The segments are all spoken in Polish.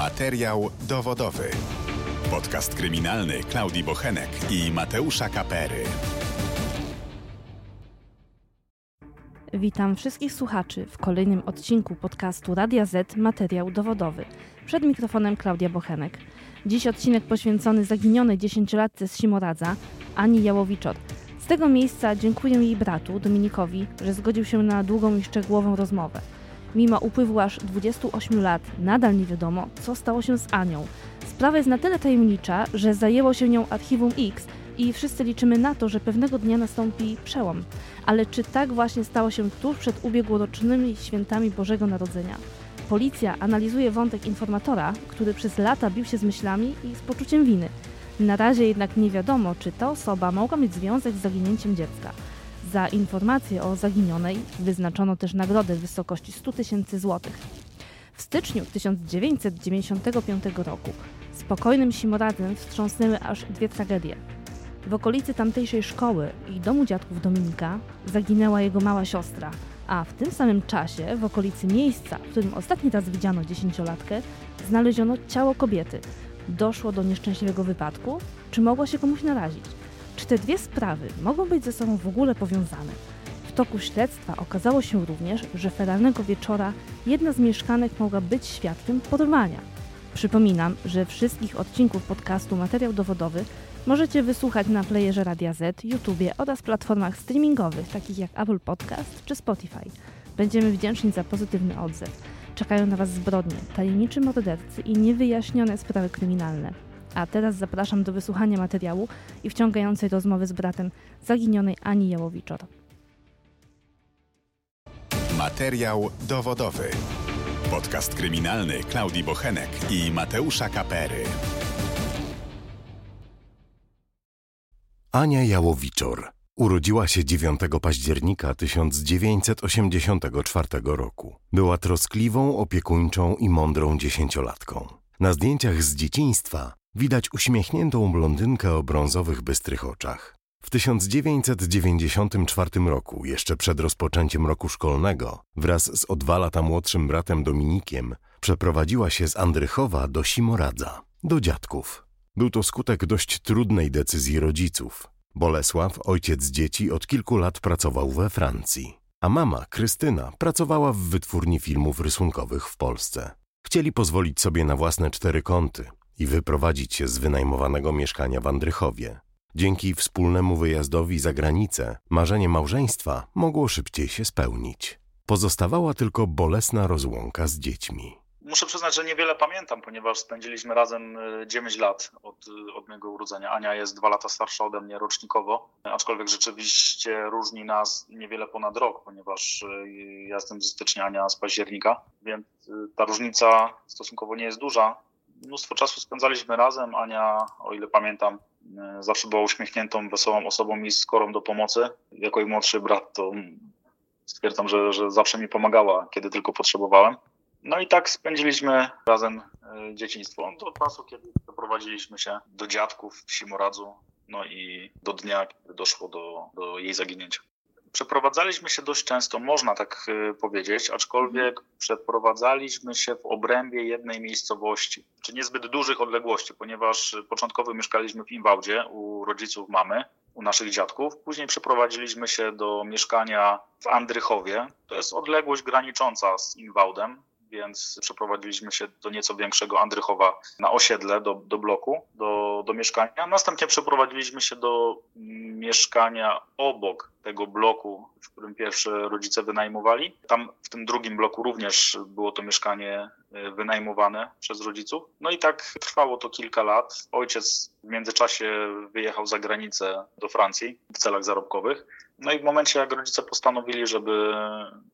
Materiał dowodowy. Podcast kryminalny Klaudii Bochenek i Mateusza Kapery. Witam wszystkich słuchaczy w kolejnym odcinku podcastu Radia Z Materiał dowodowy. Przed mikrofonem Klaudia Bochenek. Dziś odcinek poświęcony zaginionej dziesięciolatce z Simoradza, Ani Jałowiczor. Z tego miejsca dziękuję jej bratu, Dominikowi, że zgodził się na długą i szczegółową rozmowę. Mimo upływu aż 28 lat nadal nie wiadomo, co stało się z Anią. Sprawa jest na tyle tajemnicza, że zajęło się nią Archiwum X i wszyscy liczymy na to, że pewnego dnia nastąpi przełom. Ale czy tak właśnie stało się tuż przed ubiegłorocznymi świętami Bożego Narodzenia? Policja analizuje wątek informatora, który przez lata bił się z myślami i z poczuciem winy. Na razie jednak nie wiadomo, czy ta osoba mogła mieć związek z zaginięciem dziecka. Za informację o zaginionej wyznaczono też nagrodę w wysokości 100 tysięcy złotych. W styczniu 1995 roku spokojnym Simoradzem wstrząsnęły aż dwie tragedie. W okolicy tamtejszej szkoły i domu dziadków Dominika zaginęła jego mała siostra, a w tym samym czasie w okolicy miejsca, w którym ostatni raz widziano dziesięciolatkę, znaleziono ciało kobiety. Doszło do nieszczęśliwego wypadku, czy mogła się komuś narazić? Czy te dwie sprawy mogą być ze sobą w ogóle powiązane? W toku śledztwa okazało się również, że feralnego wieczora jedna z mieszkanek mogła być świadkiem porwania. Przypominam, że wszystkich odcinków podcastu Materiał Dowodowy możecie wysłuchać na playerze Radia Z, YouTubie oraz platformach streamingowych takich jak Apple Podcast czy Spotify. Będziemy wdzięczni za pozytywny odzew. Czekają na Was zbrodnie, tajemniczy mordercy i niewyjaśnione sprawy kryminalne. A teraz zapraszam do wysłuchania materiału i wciągającej rozmowy z bratem zaginionej Ani Jałowiczor. Materiał dowodowy. Podcast kryminalny Klaudii Bochenek i Mateusza Kapery. Ania Jałowiczor urodziła się 9 października 1984 roku. Była troskliwą, opiekuńczą i mądrą dziesięciolatką. Na zdjęciach z dzieciństwa widać uśmiechniętą blondynkę o brązowych, bystrych oczach. W 1994 roku, jeszcze przed rozpoczęciem roku szkolnego, wraz z o dwa lata młodszym bratem Dominikiem, przeprowadziła się z Andrychowa do Simoradza, do dziadków. Był to skutek dość trudnej decyzji rodziców. Bolesław, ojciec dzieci, od kilku lat pracował we Francji, a mama, Krystyna, pracowała w wytwórni filmów rysunkowych w Polsce. Chcieli pozwolić sobie na własne cztery kąty i wyprowadzić się z wynajmowanego mieszkania w Andrychowie. Dzięki wspólnemu wyjazdowi za granicę marzenie małżeństwa mogło szybciej się spełnić. Pozostawała tylko bolesna rozłąka z dziećmi. Muszę przyznać, że niewiele pamiętam, ponieważ spędziliśmy razem 9 lat od, od mojego urodzenia. Ania jest dwa lata starsza ode mnie rocznikowo, aczkolwiek rzeczywiście różni nas niewiele ponad rok, ponieważ ja jestem ze stycznia, Ania z października, więc ta różnica stosunkowo nie jest duża. Mnóstwo czasu spędzaliśmy razem. Ania, o ile pamiętam, zawsze była uśmiechniętą, wesołą osobą i skorą do pomocy. Jako jej młodszy brat to stwierdzam, że, że zawsze mi pomagała, kiedy tylko potrzebowałem. No i tak spędziliśmy razem dzieciństwo do czasu, kiedy doprowadziliśmy się do dziadków w Simoradzu, no i do dnia, kiedy doszło do, do jej zaginięcia. Przeprowadzaliśmy się dość często, można tak powiedzieć, aczkolwiek przeprowadzaliśmy się w obrębie jednej miejscowości, czy niezbyt dużych odległości, ponieważ początkowo mieszkaliśmy w Inwałdzie u rodziców mamy, u naszych dziadków. Później przeprowadziliśmy się do mieszkania w Andrychowie. To jest odległość granicząca z Inwałdem, więc przeprowadziliśmy się do nieco większego Andrychowa na osiedle, do, do bloku, do, do mieszkania. Następnie przeprowadziliśmy się do mieszkania obok tego bloku, w którym pierwsze rodzice wynajmowali. Tam w tym drugim bloku również było to mieszkanie wynajmowane przez rodziców. No i tak trwało to kilka lat. Ojciec w międzyczasie wyjechał za granicę do Francji w celach zarobkowych. No i w momencie, jak rodzice postanowili, żeby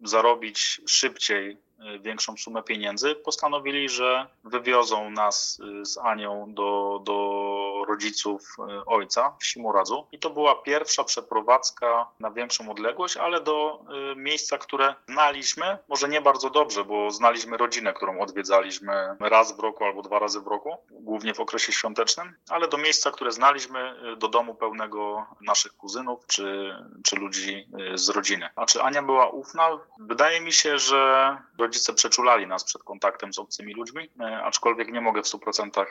zarobić szybciej większą sumę pieniędzy, postanowili, że wywiozą nas z Anią do, do rodziców ojca w Simoradzu i to była pierwsza przeprowadzka na większą odległość, ale do miejsca, które znaliśmy, może nie bardzo dobrze, bo znaliśmy rodzinę, którą odwiedzaliśmy raz w roku albo dwa razy w roku, głównie w okresie świątecznym, ale do miejsca, które znaliśmy, do domu pełnego naszych kuzynów czy, czy ludzi z rodziny. A czy Ania była ufna? Wydaje mi się, że rodzice przeczulali nas przed kontaktem z obcymi ludźmi, aczkolwiek nie mogę w 100%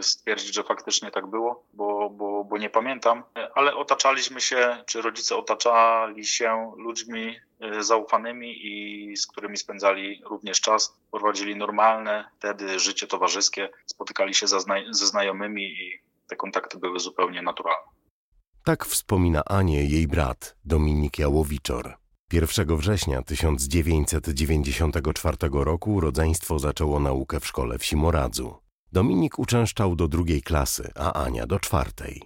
stwierdzić, że faktycznie tak było, bo, bo, bo nie pamiętam, ale otaczaliśmy się, czy rodzice otaczali się ludźmi e, zaufanymi i z którymi spędzali również czas, prowadzili normalne wtedy życie towarzyskie, spotykali się ze znajomymi i te kontakty były zupełnie naturalne. Tak wspomina Anię jej brat Dominik Jałowiczor. 1 września 1994 roku rodzeństwo zaczęło naukę w szkole w Simoradzu. Dominik uczęszczał do drugiej klasy, a Ania do czwartej.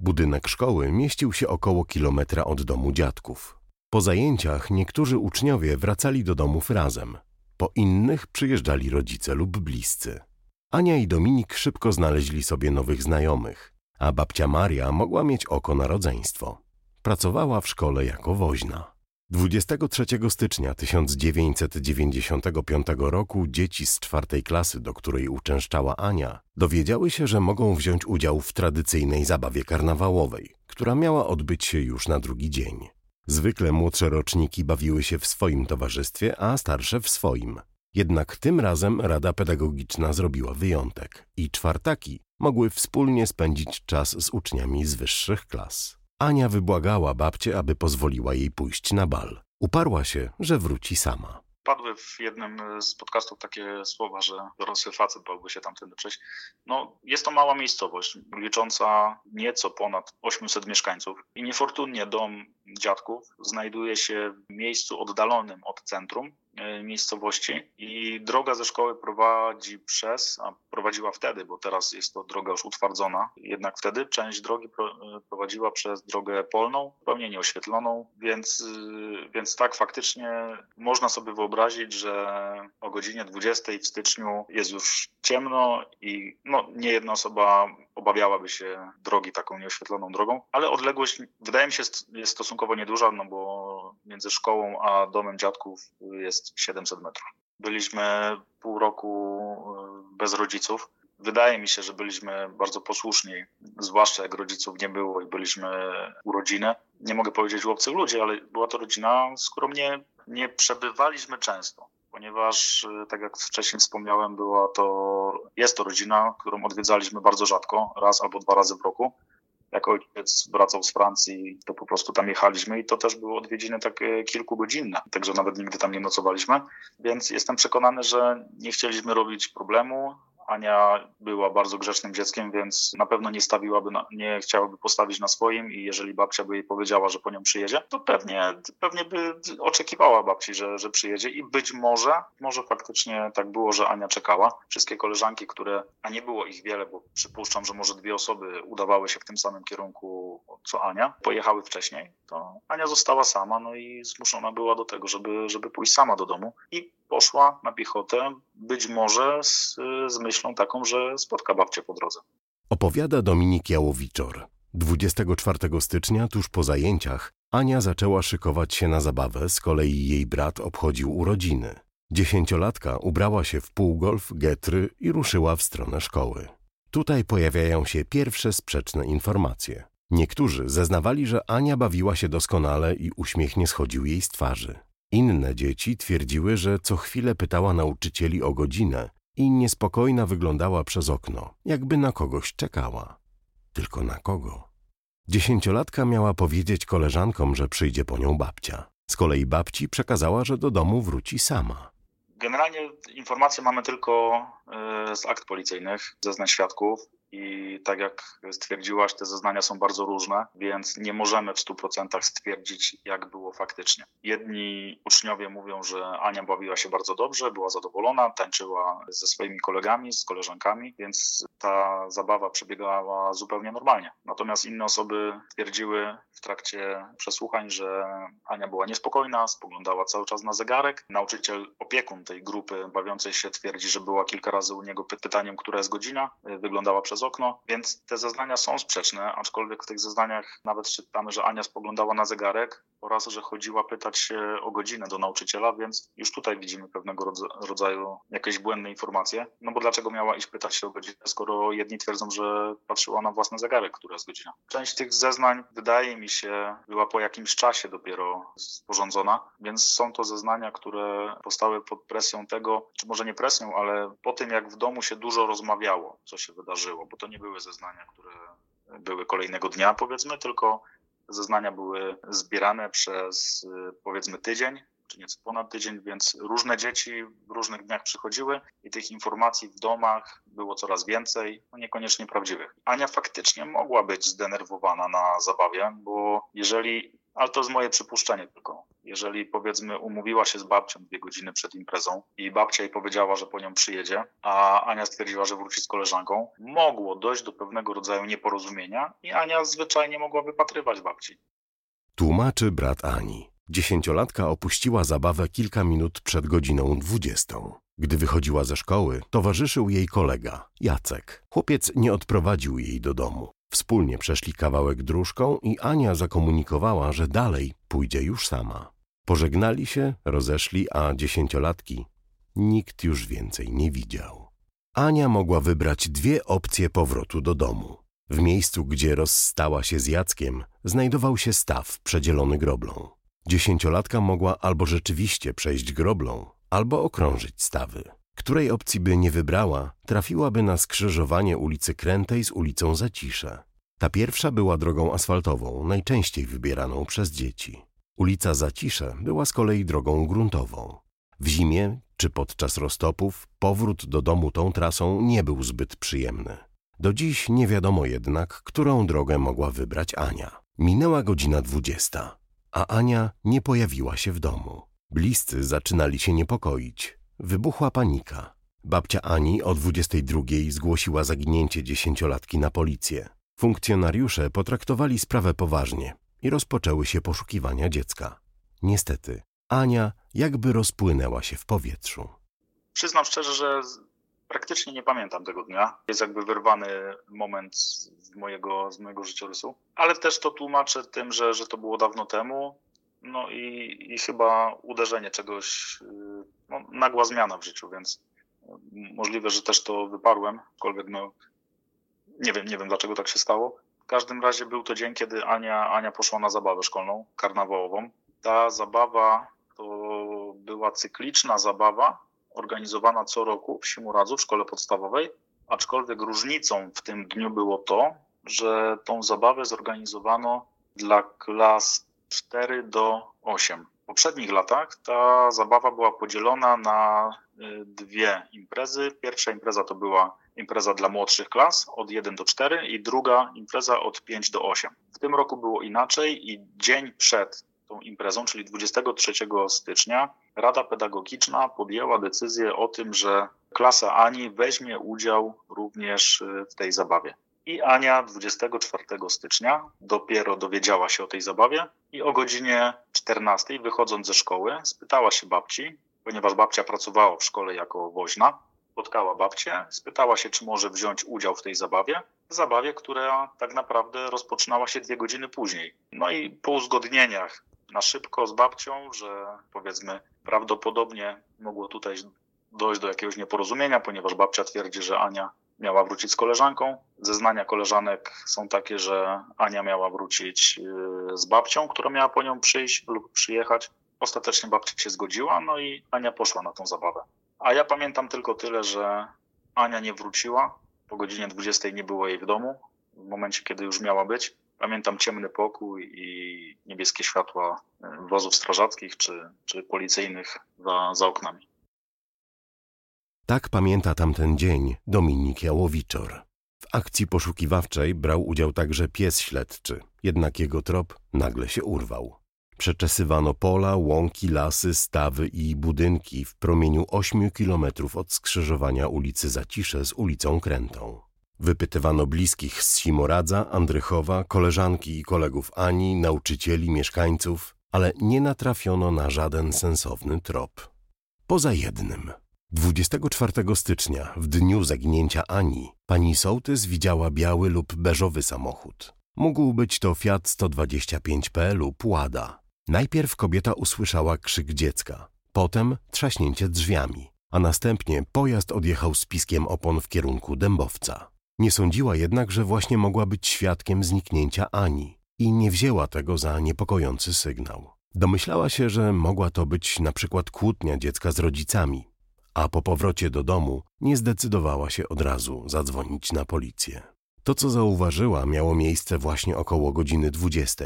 Budynek szkoły mieścił się około kilometra od domu dziadków. Po zajęciach niektórzy uczniowie wracali do domów razem, po innych przyjeżdżali rodzice lub bliscy. Ania i Dominik szybko znaleźli sobie nowych znajomych, a babcia Maria mogła mieć oko na rodzeństwo. Pracowała w szkole jako woźna. 23 stycznia 1995 roku dzieci z czwartej klasy, do której uczęszczała Ania, dowiedziały się, że mogą wziąć udział w tradycyjnej zabawie karnawałowej, która miała odbyć się już na drugi dzień. Zwykle młodsze roczniki bawiły się w swoim towarzystwie, a starsze w swoim. Jednak tym razem Rada Pedagogiczna zrobiła wyjątek i czwartaki mogły wspólnie spędzić czas z uczniami z wyższych klas. Ania wybłagała babcię, aby pozwoliła jej pójść na bal. Uparła się, że wróci sama. Padły w jednym z podcastów takie słowa, że dorosły facet bałby się tamtędy przejść. No, jest to mała miejscowość, licząca nieco ponad 800 mieszkańców i niefortunnie dom dziadków znajduje się w miejscu oddalonym od centrum, E, miejscowości i droga ze szkoły prowadzi przez, a prowadziła wtedy, bo teraz jest to droga już utwardzona, jednak wtedy część drogi e, prowadziła przez drogę polną, zupełnie nieoświetloną, więc, e, więc tak faktycznie można sobie wyobrazić, że o godzinie 20 w styczniu jest już ciemno i no, nie jedna osoba obawiałaby się drogi taką nieoświetloną drogą, ale odległość wydaje mi się jest stosunkowo nieduża, no bo między szkołą a domem dziadków jest 700 metrów. Byliśmy pół roku e, bez rodziców. Wydaje mi się, że byliśmy bardzo posłuszni, zwłaszcza jak rodziców nie było i byliśmy u rodziny. Nie mogę powiedzieć u obcych ludzi, ale była to rodzina, z którą nie, nie przebywaliśmy często ponieważ, e, tak jak wcześniej wspomniałem, była to, jest to rodzina, którą odwiedzaliśmy bardzo rzadko, raz albo dwa razy w roku. Jak ojciec wracał z Francji, to po prostu tam jechaliśmy i to też były odwiedziny takie kilkugodzinne, także nawet nigdy tam nie nocowaliśmy. Więc jestem przekonany, że nie chcieliśmy robić problemu, Ania była bardzo grzecznym dzieckiem, więc na pewno nie stawiłaby, na, nie chciałaby postawić na swoim i jeżeli babcia by jej powiedziała, że po nią przyjedzie, to pewnie, pewnie by oczekiwała babci, że, że przyjedzie i być może, może faktycznie tak było, że Ania czekała. Wszystkie koleżanki, które, a nie było ich wiele, bo przypuszczam, że może dwie osoby udawały się w tym samym kierunku co Ania, pojechały wcześniej, to Ania została sama, no i zmuszona była do tego, żeby, żeby pójść sama do domu i poszła na piechotę, być może z, z myślą taką, że spotka babcię po drodze. Opowiada Dominik Jałowiczor. 24 stycznia, tuż po zajęciach, Ania zaczęła szykować się na zabawę, z kolei jej brat obchodził urodziny. Dziesięciolatka ubrała się w półgolf, getry i ruszyła w stronę szkoły. Tutaj pojawiają się pierwsze sprzeczne informacje. Niektórzy zeznawali, że Ania bawiła się doskonale i uśmiech nie schodził jej z twarzy. Inne dzieci twierdziły, że co chwilę pytała nauczycieli o godzinę i niespokojna wyglądała przez okno, jakby na kogoś czekała. Tylko na kogo? Dziesięciolatka miała powiedzieć koleżankom, że przyjdzie po nią babcia. Z kolei babci przekazała, że do domu wróci sama. Generalnie informacje mamy tylko e, z akt policyjnych, zeznań świadków. I tak jak stwierdziłaś, te zeznania są bardzo różne, więc nie możemy w 100% stwierdzić, jak było faktycznie. Jedni uczniowie mówią, że Ania bawiła się bardzo dobrze, była zadowolona, tańczyła ze swoimi kolegami, z koleżankami, więc ta zabawa przebiegała zupełnie normalnie. Natomiast inne osoby twierdziły w trakcie przesłuchań, że Ania była niespokojna, spoglądała cały czas na zegarek. Nauczyciel, opiekun tej grupy bawiącej się twierdzi, że była kilka razy u niego pytaniem, która jest godzina. Wyglądała przez przez okno, więc te zeznania są sprzeczne, aczkolwiek w tych zeznaniach nawet czytamy, że Ania spoglądała na zegarek oraz, że chodziła pytać się o godzinę do nauczyciela, więc już tutaj widzimy pewnego rodzaju jakieś błędne informacje. No bo dlaczego miała iść pytać się o godzinę, skoro jedni twierdzą, że patrzyła na własny zegarek, która jest godzina. Część tych zeznań, wydaje mi się, była po jakimś czasie dopiero sporządzona, więc są to zeznania, które powstały pod presją tego, czy może nie presją, ale po tym, jak w domu się dużo rozmawiało, co się wydarzyło, bo to nie były zeznania, które były kolejnego dnia, powiedzmy, tylko zeznania były zbierane przez powiedzmy tydzień, czy nieco ponad tydzień, więc różne dzieci w różnych dniach przychodziły i tych informacji w domach było coraz więcej, no niekoniecznie prawdziwych. Ania faktycznie mogła być zdenerwowana na zabawie, bo jeżeli ale to jest moje przypuszczenie tylko. Jeżeli powiedzmy umówiła się z babcią dwie godziny przed imprezą i babcia jej powiedziała, że po nią przyjedzie, a Ania stwierdziła, że wróci z koleżanką, mogło dojść do pewnego rodzaju nieporozumienia i Ania zwyczajnie mogła wypatrywać babci. Tłumaczy brat Ani. Dziesięciolatka opuściła zabawę kilka minut przed godziną dwudziestą. Gdy wychodziła ze szkoły, towarzyszył jej kolega, Jacek. Chłopiec nie odprowadził jej do domu. Wspólnie przeszli kawałek dróżką i Ania zakomunikowała, że dalej pójdzie już sama. Pożegnali się, rozeszli, a dziesięciolatki nikt już więcej nie widział. Ania mogła wybrać dwie opcje powrotu do domu. W miejscu, gdzie rozstała się z Jackiem, znajdował się staw przedzielony groblą. Dziesięciolatka mogła albo rzeczywiście przejść groblą, albo okrążyć stawy. Której opcji by nie wybrała, trafiłaby na skrzyżowanie ulicy Krętej z ulicą Zacisze. Ta pierwsza była drogą asfaltową, najczęściej wybieraną przez dzieci. Ulica Zacisze była z kolei drogą gruntową. W zimie czy podczas roztopów powrót do domu tą trasą nie był zbyt przyjemny. Do dziś nie wiadomo jednak, którą drogę mogła wybrać Ania. Minęła godzina dwudziesta, a Ania nie pojawiła się w domu. Bliscy zaczynali się niepokoić. Wybuchła panika. Babcia Ani o 22 zgłosiła zaginięcie dziesięciolatki na policję. Funkcjonariusze potraktowali sprawę poważnie i rozpoczęły się poszukiwania dziecka. Niestety, Ania jakby rozpłynęła się w powietrzu. Przyznam szczerze, że praktycznie nie pamiętam tego dnia. Jest jakby wyrwany moment z mojego, z mojego życiorysu, ale też to tłumaczę tym, że, że to było dawno temu. No i, i chyba uderzenie czegoś, y, no, nagła zmiana w życiu, więc możliwe, że też to wyparłem, aczkolwiek no, nie wiem, nie wiem dlaczego tak się stało. Każdym razie był to dzień, kiedy Ania, Ania poszła na zabawę szkolną, karnawałową. Ta zabawa to była cykliczna zabawa organizowana co roku w Simuradzu w szkole podstawowej, aczkolwiek różnicą w tym dniu było to, że tą zabawę zorganizowano dla klas 4 do 8. W poprzednich latach ta zabawa była podzielona na y, dwie imprezy. Pierwsza impreza to była impreza dla młodszych klas od 1 do 4 i druga impreza od 5 do 8. W tym roku było inaczej i dzień przed tą imprezą, czyli 23 stycznia, Rada Pedagogiczna podjęła decyzję o tym, że klasa Ani weźmie udział również y, w tej zabawie. I Ania 24 stycznia dopiero dowiedziała się o tej zabawie i o godzinie 14 wychodząc ze szkoły spytała się babci, ponieważ babcia pracowała w szkole jako woźna, spotkała babcię, spytała się, czy może wziąć udział w tej zabawie. Zabawie, która tak naprawdę rozpoczynała się dwie godziny później. No i po uzgodnieniach na szybko z babcią, że powiedzmy prawdopodobnie mogło tutaj dojść do jakiegoś nieporozumienia, ponieważ babcia twierdzi, że Ania miała wrócić z koleżanką. Zeznania koleżanek są takie, że Ania miała wrócić y, z babcią, która miała po nią przyjść lub przyjechać. Ostatecznie babcia się zgodziła, no i Ania poszła na tą zabawę. A ja pamiętam tylko tyle, że Ania nie wróciła. Po godzinie 20 nie było jej w domu. W momencie, kiedy już miała być. Pamiętam ciemny pokój i niebieskie światła y, wozów strażackich czy, czy policyjnych za, za oknami. Tak pamięta tamten dzień Dominik Jałowiczor. W akcji poszukiwawczej brał udział także pies śledczy, jednak jego trop nagle się urwał. Przeczesywano pola, łąki, lasy, stawy i budynki w promieniu ośmiu kilometrów od skrzyżowania ulicy Zacisze z ulicą Krętą. Wypytywano bliskich z Simoradza, Andrychowa, koleżanki i kolegów Ani, nauczycieli, mieszkańców, ale nie natrafiono na żaden sensowny trop. Poza jednym – 24 stycznia, w dniu zaginięcia Ani, pani Sołtys widziała biały lub beżowy samochód. Mógł być to Fiat 125P lub Łada. Najpierw kobieta usłyszała krzyk dziecka, potem trzaśnięcie drzwiami, a następnie pojazd odjechał z piskiem opon w kierunku Dębowca. Nie sądziła jednak, że właśnie mogła być świadkiem zniknięcia Ani i nie wzięła tego za niepokojący sygnał. Domyślała się, że mogła to być na przykład kłótnia dziecka z rodzicami, a po powrocie do domu nie zdecydowała się od razu zadzwonić na policję. To, co zauważyła, miało miejsce właśnie około godziny 20.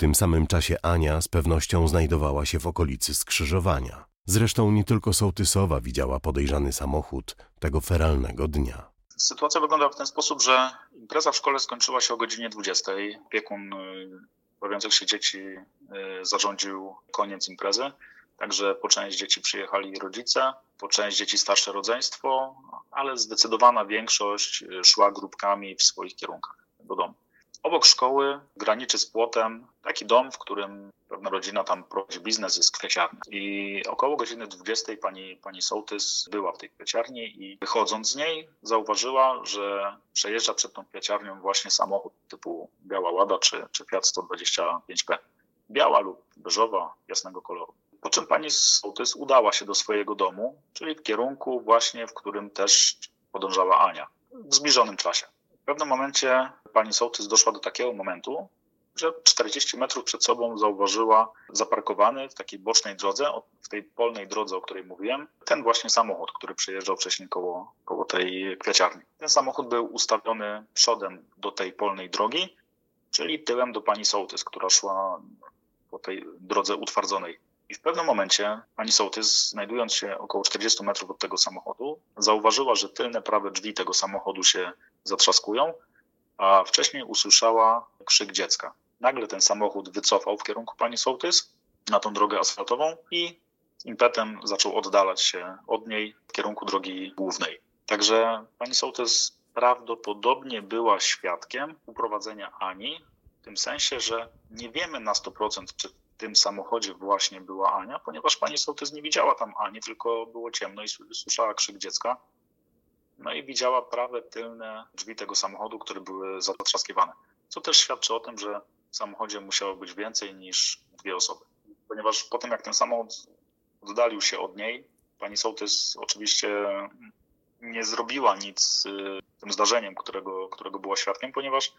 Tym samym czasie Ania z pewnością znajdowała się w okolicy skrzyżowania. Zresztą nie tylko Sołtysowa widziała podejrzany samochód tego feralnego dnia. Sytuacja wygląda w ten sposób, że impreza w szkole skończyła się o godzinie 20. Opiekun y, bawiących się dzieci y, zarządził koniec imprezy. Także po część dzieci przyjechali rodzice, po część dzieci starsze rodzeństwo, ale zdecydowana większość y, szła grupkami w swoich kierunkach do domu. Obok szkoły graniczy z płotem taki dom, w którym pewna rodzina tam prowadzi biznes, jest kwieciarnia. I około godziny 20 pani, pani Sołtys była w tej kwieciarni i wychodząc z niej zauważyła, że przejeżdża przed tą kwieciarnią właśnie samochód typu biała Łada czy, czy Fiat 125P. Biała lub beżowa, jasnego koloru. Po czym pani Sołtys udała się do swojego domu, czyli w kierunku właśnie, w którym też podążała Ania, w zbliżonym czasie. W pewnym momencie pani Sołtys doszła do takiego momentu, że 40 metrów przed sobą zauważyła zaparkowany w takiej bocznej drodze, w tej polnej drodze, o której mówiłem, ten właśnie samochód, który przejeżdżał wcześniej koło, koło tej kwiaciarni. Ten samochód był ustawiony przodem do tej polnej drogi, czyli tyłem do pani Sołtys, która szła po tej drodze utwardzonej. I w pewnym momencie pani Sołtys, znajdując się około 40 metrów od tego samochodu, zauważyła, że tylne prawe drzwi tego samochodu się zatrzaskują, a wcześniej usłyszała krzyk dziecka. Nagle ten samochód wycofał w kierunku pani Sołtys na tą drogę asfaltową i impetem zaczął oddalać się od niej w kierunku drogi głównej. Także pani Sołtys prawdopodobnie była świadkiem uprowadzenia Ani, w tym sensie, że nie wiemy na 100%, czy w tym samochodzie właśnie była Ania, ponieważ pani Sołtys nie widziała tam Ani, tylko było ciemno i słyszała krzyk dziecka. No i widziała prawe tylne drzwi tego samochodu, które były zatrzaskiwane. Co też świadczy o tym, że w samochodzie musiało być więcej niż dwie osoby. Ponieważ po tym, jak ten samochód oddalił się od niej, pani Sołtys oczywiście nie zrobiła nic z tym zdarzeniem, którego, którego była świadkiem, ponieważ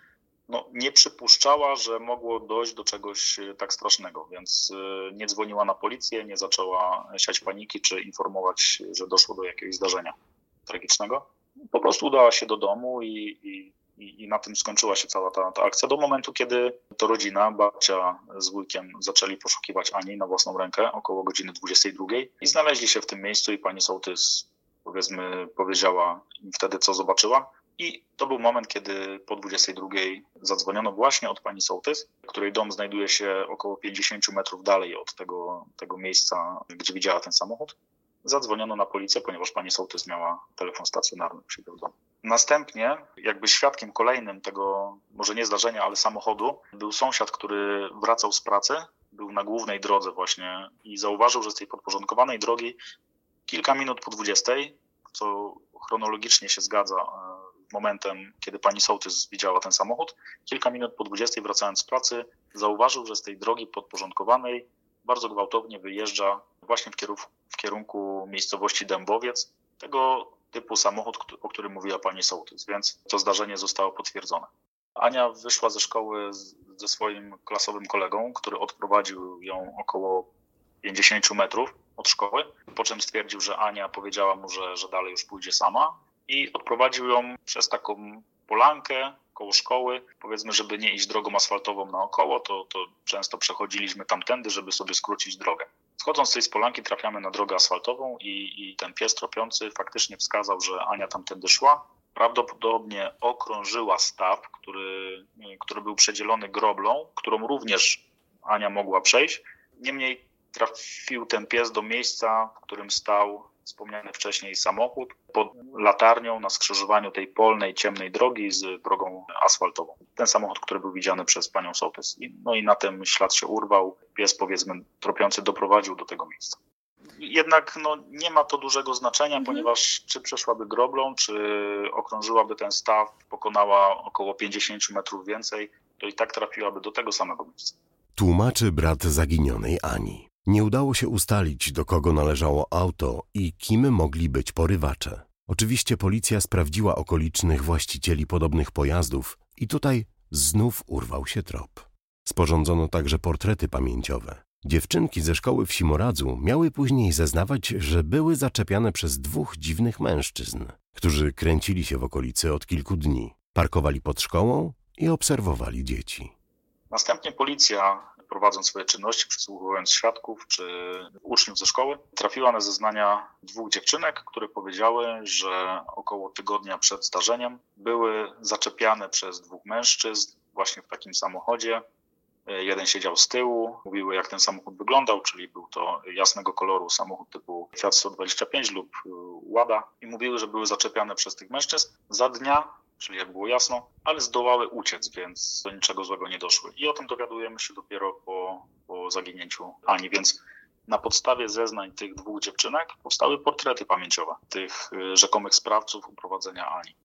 no, nie przypuszczała, że mogło dojść do czegoś tak strasznego, więc y, nie dzwoniła na policję, nie zaczęła siać paniki czy informować, że doszło do jakiegoś zdarzenia tragicznego. Po prostu udała się do domu i, i, i na tym skończyła się cała ta, ta akcja. Do momentu, kiedy to rodzina, babcia z wujkiem zaczęli poszukiwać Ani na własną rękę około godziny 22 i znaleźli się w tym miejscu i pani sołtys powiedzmy powiedziała im wtedy, co zobaczyła. I to był moment, kiedy po 22 zadzwoniono właśnie od pani sołtys, której dom znajduje się około 50 metrów dalej od tego, tego miejsca, gdzie widziała ten samochód zadzwoniono na policję, ponieważ pani sołtys miała telefon stacjonarny przy domu. Następnie, jakby świadkiem kolejnym tego, może nie zdarzenia, ale samochodu, był sąsiad, który wracał z pracy, był na głównej drodze właśnie i zauważył, że z tej podporządkowanej drogi kilka minut po 20, co chronologicznie się zgadza e, momentem, kiedy pani sołtys widziała ten samochód, kilka minut po 20 wracając z pracy, zauważył, że z tej drogi podporządkowanej bardzo gwałtownie wyjeżdża właśnie w kierunku, w kierunku miejscowości Dębowiec tego typu samochód, o którym mówiła pani sołtys, więc to zdarzenie zostało potwierdzone. Ania wyszła ze szkoły ze swoim klasowym kolegą, który odprowadził ją około 50 metrów od szkoły, po czym stwierdził, że Ania powiedziała mu, że, że dalej już pójdzie sama i odprowadził ją przez taką polankę koło szkoły. Powiedzmy, żeby nie iść drogą asfaltową naokoło, to, to często przechodziliśmy tamtędy, żeby sobie skrócić drogę. Schodząc z tej spolanki trafiamy na drogę asfaltową i, i ten pies tropiący faktycznie wskazał, że Ania tamtędy szła. Prawdopodobnie okrążyła staw, który, który był przedzielony groblą, którą również Ania mogła przejść. Niemniej trafił ten pies do miejsca, w którym stał wspomniany wcześniej samochód pod latarnią na skrzyżowaniu tej polnej, ciemnej drogi z drogą asfaltową. Ten samochód, który był widziany przez panią sołtys. No i na tym ślad się urwał. Pies, powiedzmy, tropiący doprowadził do tego miejsca. jednak no, nie ma to dużego znaczenia, mhm. ponieważ czy przeszłaby groblą, czy okrążyłaby ten staw, pokonała około 50 metrów więcej, to i tak trafiłaby do tego samego miejsca. Tłumaczy brat zaginionej Ani. Nie udało się ustalić, do kogo należało auto i kim mogli być porywacze. Oczywiście policja sprawdziła okolicznych właścicieli podobnych pojazdów i tutaj znów urwał się trop. Sporządzono także portrety pamięciowe. Dziewczynki ze szkoły w Simoradzu miały później zeznawać, że były zaczepiane przez dwóch dziwnych mężczyzn, którzy kręcili się w okolicy od kilku dni, parkowali pod szkołą i obserwowali dzieci. Następnie policja, prowadząc swoje czynności, przysłuchując świadków czy uczniów ze szkoły, trafiła na zeznania dwóch dziewczynek, które powiedziały, że około tygodnia przed zdarzeniem były zaczepiane przez dwóch mężczyzn właśnie w takim samochodzie. Jeden siedział z tyłu, mówiły jak ten samochód wyglądał, czyli był to jasnego koloru samochód typu Fiat 125 lub Łada i mówiły, że były zaczepiane przez tych mężczyzn. Za dnia, czyli jak było jasno, ale zdołały uciec, więc do niczego złego nie doszły. I o tym dowiadujemy się dopiero po, po zaginięciu Ani, więc na podstawie zeznań tych dwóch dziewczynek powstały portrety pamięciowe tych e, rzekomych sprawców uprowadzenia Ani.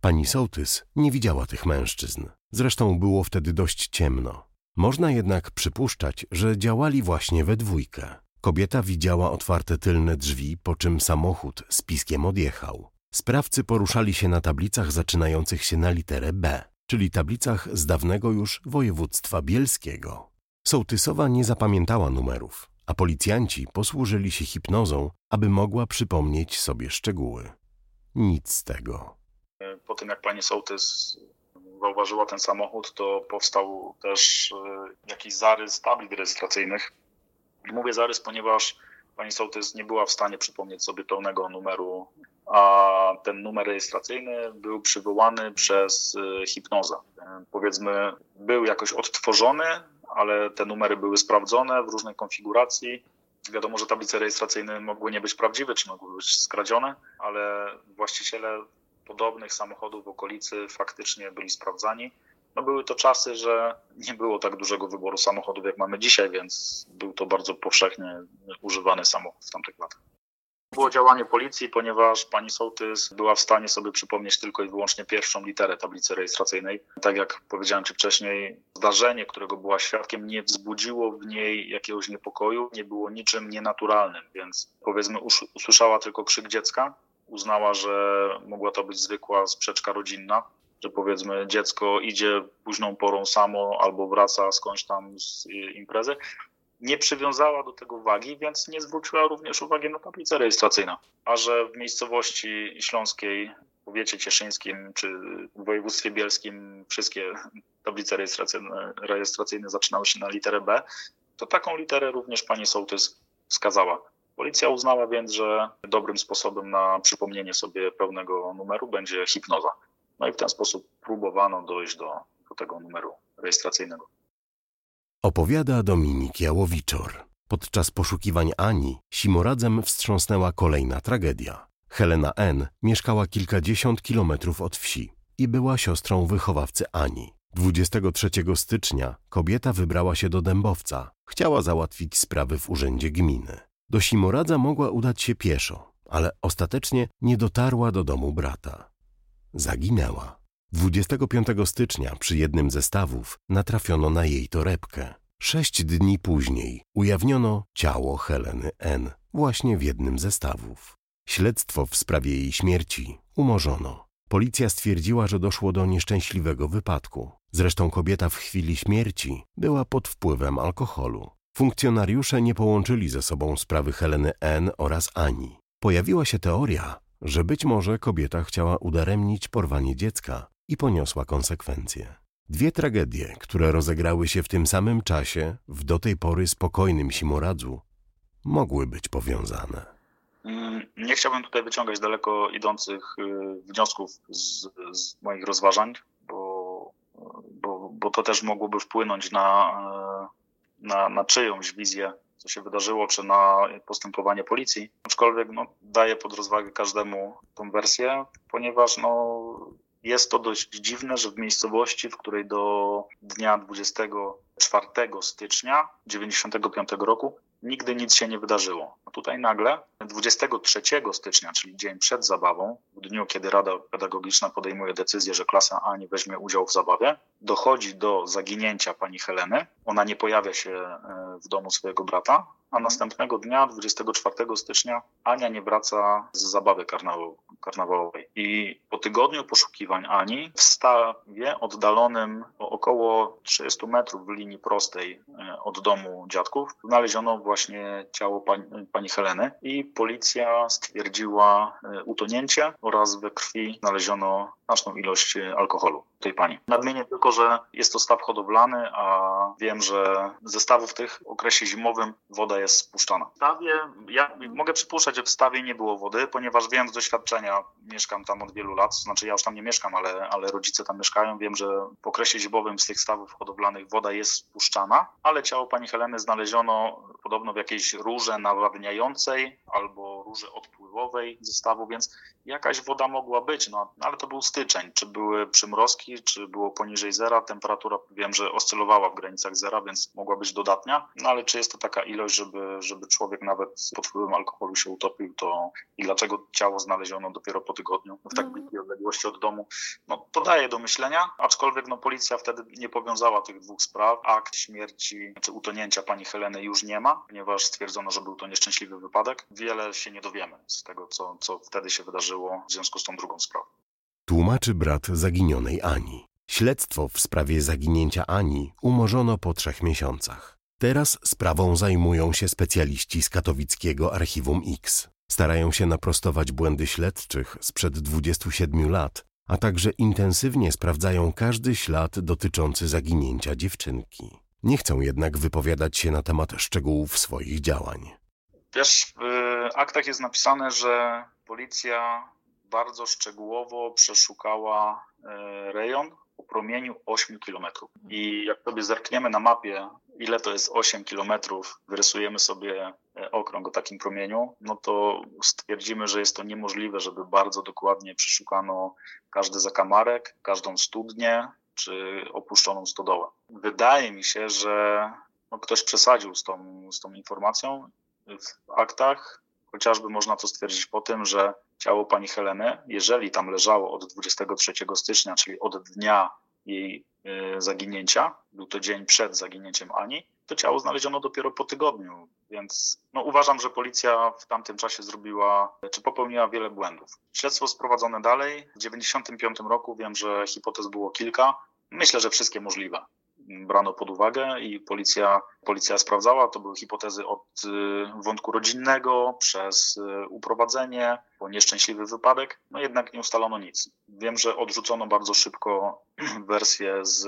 Pani Sołtys nie widziała tych mężczyzn. Zresztą było wtedy dość ciemno. Można jednak przypuszczać, że działali właśnie we dwójkę. Kobieta widziała otwarte tylne drzwi, po czym samochód z piskiem odjechał. Sprawcy poruszali się na tablicach zaczynających się na literę B, czyli tablicach z dawnego już województwa bielskiego. Sołtysowa nie zapamiętała numerów, a policjanci posłużyli się hipnozą, aby mogła przypomnieć sobie szczegóły. Nic z tego po tym jak pani sołtys zauważyła ten samochód, to powstał też e, jakiś zarys tablit rejestracyjnych. Mówię zarys, ponieważ pani sołtys nie była w stanie przypomnieć sobie pełnego numeru, a ten numer rejestracyjny był przywołany przez hipnozę. E, powiedzmy, był jakoś odtworzony, ale te numery były sprawdzone w różnej konfiguracji. Wiadomo, że tablice rejestracyjne mogły nie być prawdziwe, czy mogły być skradzione, ale właściciele podobnych samochodów w okolicy faktycznie byli sprawdzani. No były to czasy, że nie było tak dużego wyboru samochodów, jak mamy dzisiaj, więc był to bardzo powszechnie używany samochód w tamtych latach. Było działanie policji, ponieważ pani sołtys była w stanie sobie przypomnieć tylko i wyłącznie pierwszą literę tablicy rejestracyjnej. Tak jak powiedziałem Ci wcześniej, zdarzenie, którego była świadkiem, nie wzbudziło w niej jakiegoś niepokoju, nie było niczym nienaturalnym, więc powiedzmy usłyszała tylko krzyk dziecka, uznała, że mogła to być zwykła sprzeczka rodzinna, że powiedzmy dziecko idzie późną porą samo albo wraca skądś tam z imprezy. Nie przywiązała do tego wagi, więc nie zwróciła również uwagi na tablicę rejestracyjną. A że w miejscowości śląskiej, powiecie cieszyńskim czy w województwie bielskim wszystkie tablice rejestracyjne, rejestracyjne zaczynały się na literę B, to taką literę również pani sołtys wskazała. Policja uznała więc, że dobrym sposobem na przypomnienie sobie pełnego numeru będzie hipnoza. No i w ten sposób próbowano dojść do, do tego numeru rejestracyjnego. Opowiada Dominik Jałowiczor. Podczas poszukiwań Ani Simoradzem wstrząsnęła kolejna tragedia. Helena N. mieszkała kilkadziesiąt kilometrów od wsi i była siostrą wychowawcy Ani. 23 stycznia kobieta wybrała się do Dębowca. Chciała załatwić sprawy w urzędzie gminy. Do Simoradza mogła udać się pieszo, ale ostatecznie nie dotarła do domu brata. Zaginęła. 25 stycznia przy jednym ze stawów natrafiono na jej torebkę. Sześć dni później ujawniono ciało Heleny N. właśnie w jednym ze stawów. Śledztwo w sprawie jej śmierci umorzono. Policja stwierdziła, że doszło do nieszczęśliwego wypadku. Zresztą kobieta w chwili śmierci była pod wpływem alkoholu. Funkcjonariusze nie połączyli ze sobą sprawy Heleny N. oraz Ani. Pojawiła się teoria, że być może kobieta chciała udaremnić porwanie dziecka i poniosła konsekwencje. Dwie tragedie, które rozegrały się w tym samym czasie, w do tej pory spokojnym Simoradzu, mogły być powiązane. Mm, nie chciałbym tutaj wyciągać daleko idących y, wniosków z, z moich rozważań, bo, bo, bo to też mogłoby wpłynąć na na, na czyjąś wizję, co się wydarzyło, czy na postępowanie policji. Aczkolwiek no, daję pod rozwagę każdemu tą wersję, ponieważ no, jest to dość dziwne, że w miejscowości, w której do dnia 24 stycznia 1995 roku nigdy nic się nie wydarzyło. A tutaj nagle 23 stycznia, czyli dzień przed zabawą, w dniu, kiedy Rada Pedagogiczna podejmuje decyzję, że klasa A nie weźmie udziału w zabawie, dochodzi do zaginięcia pani Heleny. Ona nie pojawia się e, w domu swojego brata, a następnego dnia, 24 stycznia, Ania nie wraca z zabawy karnawałowej. I po tygodniu poszukiwań Ani w stawie oddalonym o około 30 metrów w linii prostej e, od domu dziadków znaleziono właśnie ciało pani, pani Heleny i policja stwierdziła e, utonięcie oraz we krwi znaleziono znaczną ilość alkoholu tej pani. Nadmienię tylko, że jest to staw hodowlany, a wiem, że ze stawów tych w okresie zimowym woda jest spuszczana. W stawie, ja mogę przypuszczać, że w stawie nie było wody, ponieważ wiem z doświadczenia, mieszkam tam od wielu lat, znaczy ja już tam nie mieszkam, ale, ale rodzice tam mieszkają, wiem, że w okresie zimowym z tych stawów hodowlanych woda jest spuszczana, ale ciało pani Heleny znaleziono podobno w jakiejś rurze nawadniającej albo rurze odpływowej ze stawu, więc jakaś woda mogła być, no ale to był styczeń. Czy były przymrozki, czy było poniżej zera? Temperatura wiem, że oscylowała w granicach zera, więc mogła być dodatnia, no ale czy jest to taka ilość, żeby, żeby człowiek nawet pod wpływem alkoholu się utopił, to i dlaczego ciało znaleziono dopiero po tygodniu w tak bliskiej odległości od domu? No to daje do myślenia, aczkolwiek no, policja wtedy nie powiązała tych dwóch spraw. Akt śmierci czy utonięcia pani Heleny już nie ma, ponieważ stwierdzono, że był to nieszczęśliwy wypadek. Wiele się nie dowiemy z tego, co, co wtedy się wydarzyło w związku z tą drugą sprawą. Tłumaczy brat zaginionej Ani. Śledztwo w sprawie zaginięcia Ani umorzono po trzech miesiącach. Teraz sprawą zajmują się specjaliści z katowickiego Archiwum X. Starają się naprostować błędy śledczych sprzed 27 lat, a także intensywnie sprawdzają każdy ślad dotyczący zaginięcia dziewczynki. Nie chcą jednak wypowiadać się na temat szczegółów swoich działań. Wiesz, w aktach jest napisane, że policja bardzo szczegółowo przeszukała e, rejon o promieniu 8 km. I jak sobie zerkniemy na mapie, ile to jest 8 km, wyrysujemy sobie e, okrąg o takim promieniu, no to stwierdzimy, że jest to niemożliwe, żeby bardzo dokładnie przeszukano każdy zakamarek, każdą studnię czy opuszczoną stodołę. Wydaje mi się, że no ktoś przesadził z tą, z tą informacją w aktach, chociażby można to stwierdzić po tym, że ciało pani Heleny, jeżeli tam leżało od 23 stycznia, czyli od dnia jej e, zaginięcia, był to dzień przed zaginięciem Ani, to ciało znaleziono dopiero po tygodniu, więc no, uważam, że policja w tamtym czasie zrobiła, czy popełniła wiele błędów. Śledztwo sprowadzone dalej. W 1995 roku wiem, że hipotez było kilka. Myślę, że wszystkie możliwe brano pod uwagę i policja, policja sprawdzała. To były hipotezy od y, wątku rodzinnego przez y, uprowadzenie, po nieszczęśliwy wypadek, no jednak nie ustalono nic. Wiem, że odrzucono bardzo szybko wersję z,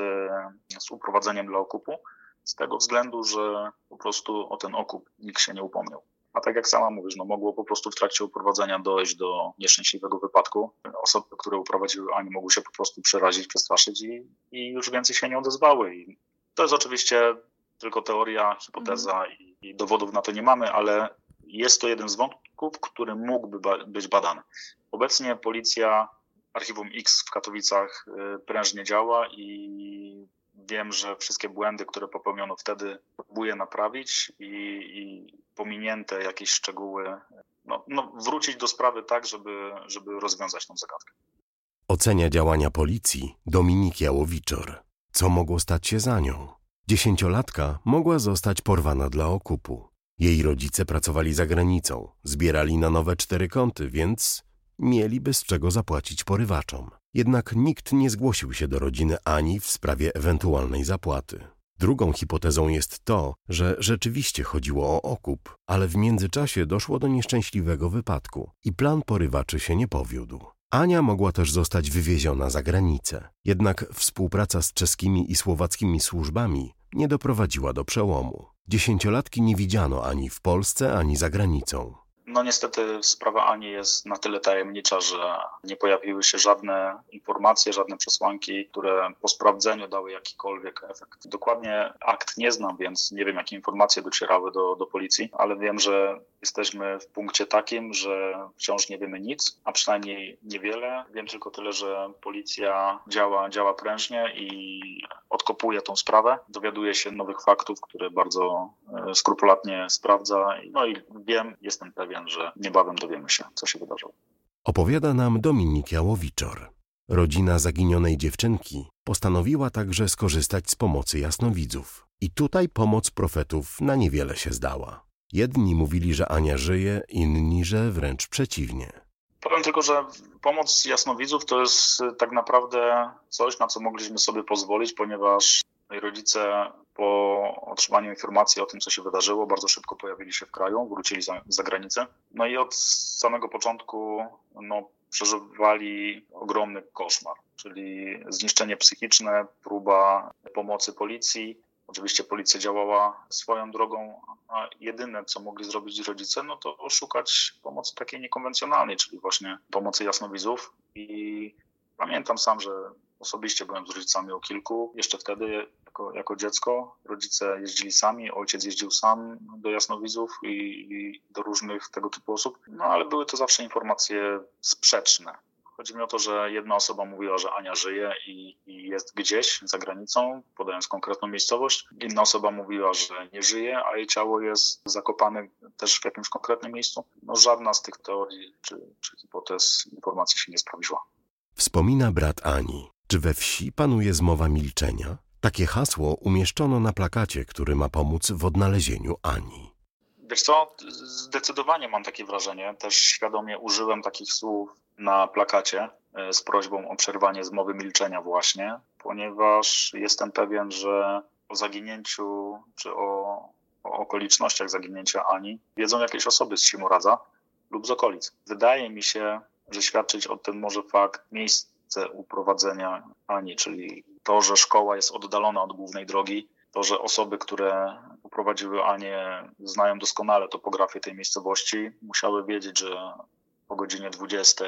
z uprowadzeniem dla okupu, z tego względu, że po prostu o ten okup nikt się nie upomniał. A tak jak sama mówisz, no mogło po prostu w trakcie uprowadzenia dojść do nieszczęśliwego wypadku. Osoby, które uprowadziły Ani, mogły się po prostu przerazić, przestraszyć i, i już więcej się nie odezwały. I to jest oczywiście tylko teoria, hipoteza mhm. i, i dowodów na to nie mamy, ale jest to jeden z wątków, który mógłby ba być badany. Obecnie policja Archiwum X w Katowicach y, prężnie działa i wiem, że wszystkie błędy, które popełniono wtedy, próbuje naprawić i, i pominięte jakieś szczegóły, no, no, wrócić do sprawy tak, żeby, żeby rozwiązać tą zagadkę. Ocenia działania policji Dominik Jałowiczor. Co mogło stać się za nią? Dziesięciolatka mogła zostać porwana dla okupu. Jej rodzice pracowali za granicą, zbierali na nowe cztery kąty, więc mieliby z czego zapłacić porywaczom. Jednak nikt nie zgłosił się do rodziny Ani w sprawie ewentualnej zapłaty. Drugą hipotezą jest to, że rzeczywiście chodziło o okup, ale w międzyczasie doszło do nieszczęśliwego wypadku i plan porywaczy się nie powiódł. Ania mogła też zostać wywieziona za granicę, jednak współpraca z czeskimi i słowackimi służbami nie doprowadziła do przełomu. Dziesięciolatki nie widziano ani w Polsce, ani za granicą. No niestety sprawa Ani jest na tyle tajemnicza, że nie pojawiły się żadne informacje, żadne przesłanki, które po sprawdzeniu dały jakikolwiek efekt. Dokładnie akt nie znam, więc nie wiem, jakie informacje docierały do, do policji, ale wiem, że jesteśmy w punkcie takim, że wciąż nie wiemy nic, a przynajmniej niewiele. Wiem tylko tyle, że policja działa, działa prężnie i odkopuje tą sprawę, dowiaduje się nowych faktów, które bardzo e, skrupulatnie sprawdza. No i wiem, jestem pewien, że niebawem dowiemy się, co się wydarzyło. Opowiada nam Dominik Jałowiczor. Rodzina zaginionej dziewczynki postanowiła także skorzystać z pomocy jasnowidzów. I tutaj pomoc profetów na niewiele się zdała. Jedni mówili, że Ania żyje, inni, że wręcz przeciwnie. Powiem tylko, że pomoc jasnowidzów to jest tak naprawdę coś, na co mogliśmy sobie pozwolić, ponieważ rodzice po otrzymaniu informacji o tym, co się wydarzyło, bardzo szybko pojawili się w kraju, wrócili za, za granicę. No i od samego początku no, przeżywali ogromny koszmar, czyli zniszczenie psychiczne, próba pomocy policji, Oczywiście policja działała swoją drogą, a jedyne, co mogli zrobić rodzice, no to szukać pomocy takiej niekonwencjonalnej, czyli właśnie pomocy jasnowidzów. I pamiętam sam, że osobiście byłem z rodzicami o kilku. Jeszcze wtedy, jako, jako dziecko, rodzice jeździli sami, ojciec jeździł sam do jasnowidzów i, i do różnych tego typu osób. No ale były to zawsze informacje sprzeczne Chodzi mi o to, że jedna osoba mówiła, że Ania żyje i, i, jest gdzieś za granicą, podając konkretną miejscowość. Inna osoba mówiła, że nie żyje, a jej ciało jest zakopane też w jakimś konkretnym miejscu. No, żadna z tych teorii czy, czy hipotez informacji się nie sprawdziła. Wspomina brat Ani. Czy we wsi panuje zmowa milczenia? Takie hasło umieszczono na plakacie, który ma pomóc w odnalezieniu Ani. Wiesz co, zdecydowanie mam takie wrażenie. Też świadomie użyłem takich słów na plakacie e, z prośbą o przerwanie zmowy milczenia właśnie, ponieważ jestem pewien, że o zaginięciu czy o, o okolicznościach zaginięcia Ani wiedzą jakieś osoby z Simoradza lub z okolic. Wydaje mi się, że świadczyć o tym może fakt uprowadzenia Ani, czyli to, że szkoła jest oddalona od głównej drogi, to, że osoby, które uprowadziły Anię, znają doskonale topografię tej miejscowości, musiały wiedzieć, że po godzinie 20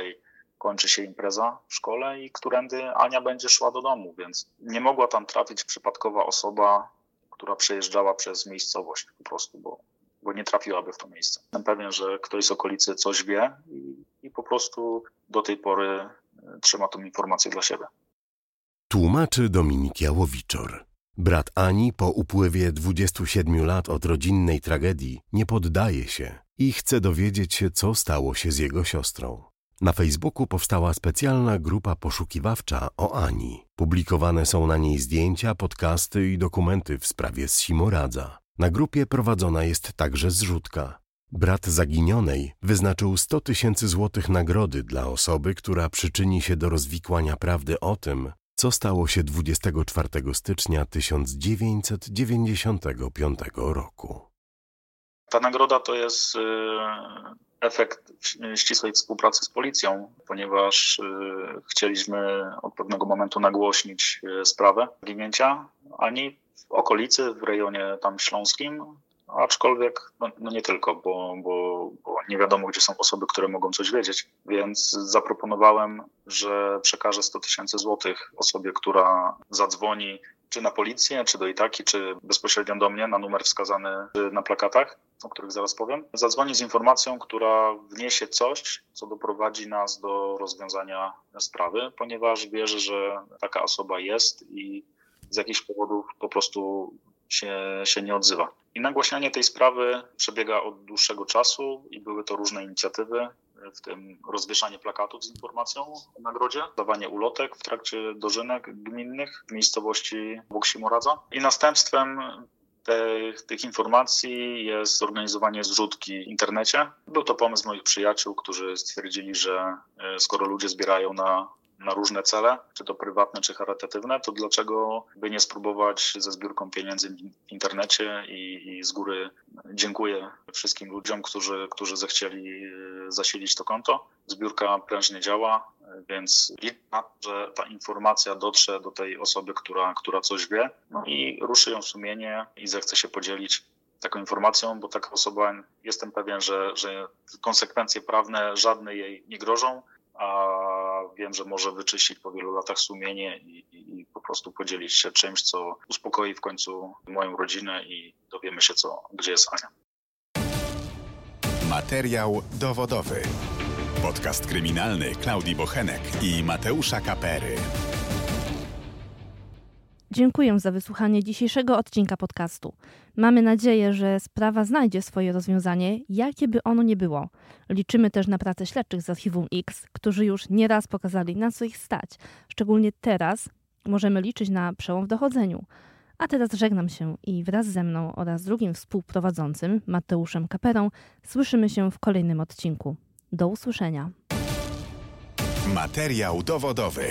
kończy się impreza w szkole i którędy Ania będzie szła do domu, więc nie mogła tam trafić przypadkowa osoba, która przejeżdżała przez miejscowość po prostu, bo, bo nie trafiłaby w to miejsce. Jestem pewien, że ktoś z okolicy coś wie i, i po prostu do tej pory trzyma tą informację dla siebie. Tłumaczy Dominik Jałowiczor. Brat Ani po upływie 27 lat od rodzinnej tragedii nie poddaje się i chce dowiedzieć się, co stało się z jego siostrą. Na Facebooku powstała specjalna grupa poszukiwawcza o Ani. Publikowane są na niej zdjęcia, podcasty i dokumenty w sprawie Simoradza. Na grupie prowadzona jest także zrzutka. Brat zaginionej wyznaczył 100 tysięcy złotych nagrody dla osoby, która przyczyni się do rozwikłania prawdy o tym, co stało się 24 stycznia 1995 roku. Ta nagroda to jest y, efekt ścisłej współpracy z policją, ponieważ y, chcieliśmy od pewnego momentu nagłośnić y, sprawę zaginięcia Ani w okolicy, w rejonie tam śląskim, aczkolwiek no, no nie tylko, bo, bo, bo, nie wiadomo, gdzie są osoby, które mogą coś wiedzieć, więc zaproponowałem, że przekażę 100 tysięcy złotych osobie, która zadzwoni czy na policję, czy do Itaki, czy bezpośrednio do mnie na numer wskazany na plakatach, o których zaraz powiem. Zadzwoni z informacją, która wniesie coś, co doprowadzi nas do rozwiązania sprawy, ponieważ wierzę, że taka osoba jest i z jakichś powodów po prostu się, się nie odzywa. I nagłaśnianie tej sprawy przebiega od dłuższego czasu i były to różne inicjatywy, w tym rozwieszanie plakatów z informacją o nagrodzie, dawanie ulotek w trakcie dożynek gminnych w miejscowości Boksimoradza. I następstwem tych, tych informacji jest zorganizowanie zrzutki w internecie. Był to pomysł moich przyjaciół, którzy stwierdzili, że e, skoro ludzie zbierają na na różne cele, czy to prywatne, czy charytatywne, to dlaczego by nie spróbować ze zbiórką pieniędzy w internecie i, i z góry dziękuję wszystkim ludziom, którzy, którzy zechcieli e, zasilić to konto. Zbiórka prężnie działa, więc liczę na to, że ta informacja dotrze do tej osoby, która, która coś wie no i ruszy ją sumienie i zechce się podzielić taką informacją, bo taka osoba, jestem pewien, że, że konsekwencje prawne żadne jej nie grożą, a wiem, że może wyczyścić po wielu latach sumienie i, i, i po prostu podzielić się czymś, co uspokoi w końcu moją rodzinę i dowiemy się, co, gdzie jest Ania. Materiał dowodowy. Podcast kryminalny Klaudii Bochenek i Mateusza Kapery. Dziękuję za wysłuchanie dzisiejszego odcinka podcastu. Mamy nadzieję, że sprawa znajdzie swoje rozwiązanie, jakie by ono nie było. Liczymy też na pracę śledczych z Archiwum X, którzy już nieraz pokazali, na co ich stać. Szczególnie teraz możemy liczyć na przełom w dochodzeniu. A teraz żegnam się i wraz ze mną oraz drugim współprowadzącym, Mateuszem Kaperą, słyszymy się w kolejnym odcinku. Do usłyszenia. Materiał dowodowy.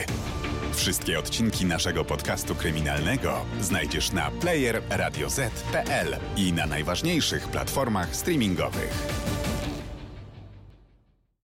Wszystkie odcinki naszego podcastu kryminalnego znajdziesz na player radioz.pl i na najważniejszych platformach streamingowych.